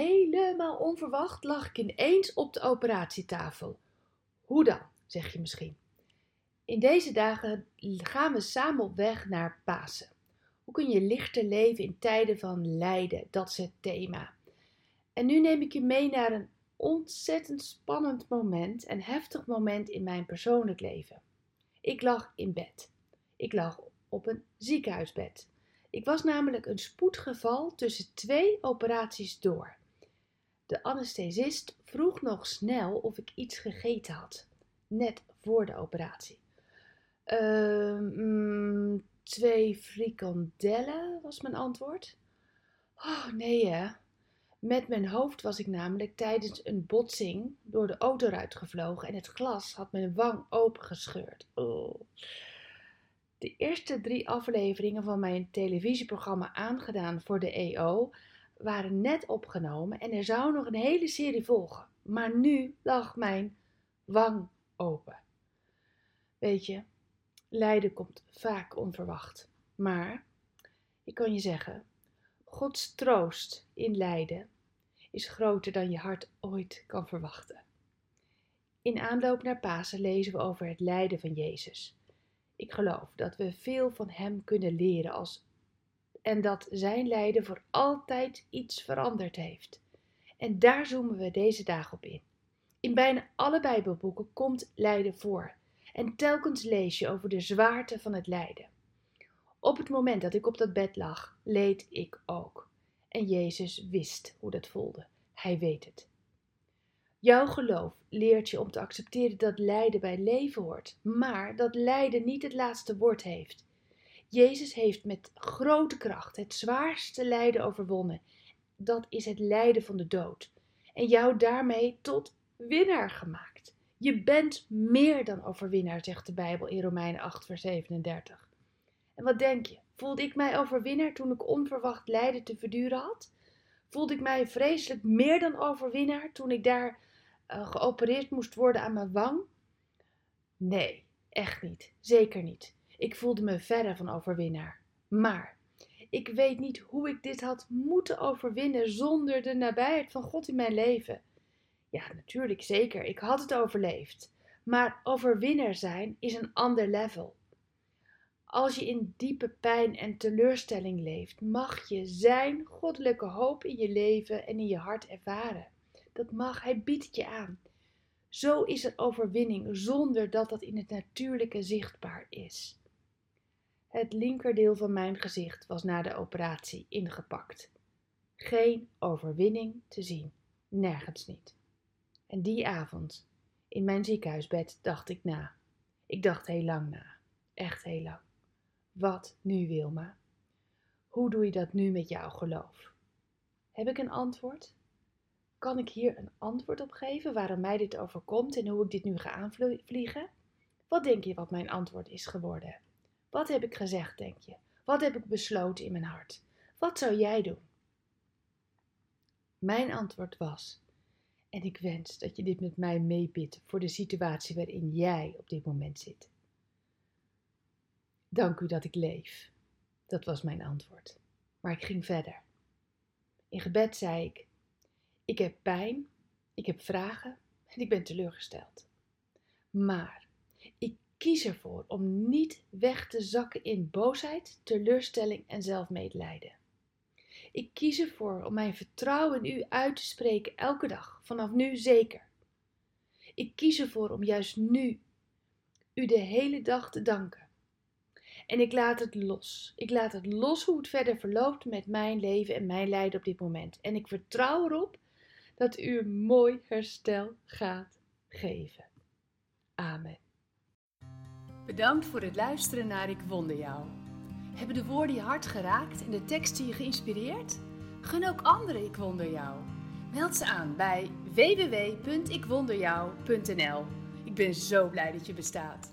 Helemaal onverwacht lag ik ineens op de operatietafel. Hoe dan, zeg je misschien. In deze dagen gaan we samen op weg naar Pasen. Hoe kun je lichter leven in tijden van lijden? Dat is het thema. En nu neem ik je mee naar een ontzettend spannend moment en heftig moment in mijn persoonlijk leven. Ik lag in bed. Ik lag op een ziekenhuisbed. Ik was namelijk een spoedgeval tussen twee operaties door. De anesthesist vroeg nog snel of ik iets gegeten had, net voor de operatie. Uh, twee frikandellen was mijn antwoord. Oh nee hè. Met mijn hoofd was ik namelijk tijdens een botsing door de auto uitgevlogen en het glas had mijn wang opengescheurd. Oh. De eerste drie afleveringen van mijn televisieprogramma Aangedaan voor de EO waren net opgenomen en er zou nog een hele serie volgen. Maar nu lag mijn wang open. Weet je, lijden komt vaak onverwacht. Maar ik kan je zeggen, Gods troost in lijden is groter dan je hart ooit kan verwachten. In aanloop naar Pasen lezen we over het lijden van Jezus. Ik geloof dat we veel van Hem kunnen leren als en dat Zijn lijden voor altijd iets veranderd heeft. En daar zoomen we deze dag op in. In bijna alle Bijbelboeken komt lijden voor. En telkens lees je over de zwaarte van het lijden. Op het moment dat ik op dat bed lag, leed ik ook. En Jezus wist hoe dat voelde. Hij weet het. Jouw geloof leert je om te accepteren dat lijden bij leven hoort, maar dat lijden niet het laatste woord heeft. Jezus heeft met grote kracht het zwaarste lijden overwonnen. Dat is het lijden van de dood. En jou daarmee tot winnaar gemaakt. Je bent meer dan overwinnaar, zegt de Bijbel in Romeinen 8, vers 37. En wat denk je? Voelde ik mij overwinnaar toen ik onverwacht lijden te verduren had? Voelde ik mij vreselijk meer dan overwinnaar toen ik daar uh, geopereerd moest worden aan mijn wang? Nee, echt niet. Zeker niet. Ik voelde me verre van overwinnaar. Maar ik weet niet hoe ik dit had moeten overwinnen zonder de nabijheid van God in mijn leven. Ja, natuurlijk, zeker. Ik had het overleefd. Maar overwinnaar zijn is een ander level. Als je in diepe pijn en teleurstelling leeft, mag je zijn goddelijke hoop in je leven en in je hart ervaren. Dat mag, hij biedt het je aan. Zo is er overwinning zonder dat dat in het natuurlijke zichtbaar is. Het linkerdeel van mijn gezicht was na de operatie ingepakt. Geen overwinning te zien, nergens niet. En die avond, in mijn ziekenhuisbed, dacht ik na. Ik dacht heel lang na, echt heel lang. Wat nu, Wilma? Hoe doe je dat nu met jouw geloof? Heb ik een antwoord? Kan ik hier een antwoord op geven waarom mij dit overkomt en hoe ik dit nu ga aanvliegen? Wat denk je wat mijn antwoord is geworden? Wat heb ik gezegd, denk je? Wat heb ik besloten in mijn hart? Wat zou jij doen? Mijn antwoord was, en ik wens dat je dit met mij meebidt voor de situatie waarin jij op dit moment zit. Dank u dat ik leef. Dat was mijn antwoord. Maar ik ging verder. In gebed zei ik: Ik heb pijn, ik heb vragen en ik ben teleurgesteld. Maar kies ervoor om niet weg te zakken in boosheid, teleurstelling en zelfmedelijden. Ik kies ervoor om mijn vertrouwen in u uit te spreken elke dag, vanaf nu zeker. Ik kies ervoor om juist nu u de hele dag te danken. En ik laat het los. Ik laat het los hoe het verder verloopt met mijn leven en mijn lijden op dit moment. En ik vertrouw erop dat u een mooi herstel gaat geven. Amen. Bedankt voor het luisteren naar Ik Wonder Jou. Hebben de woorden je hart geraakt en de teksten je geïnspireerd? Gun ook anderen Ik Wonder Jou. Meld ze aan bij www.ikwonderjou.nl. Ik ben zo blij dat je bestaat.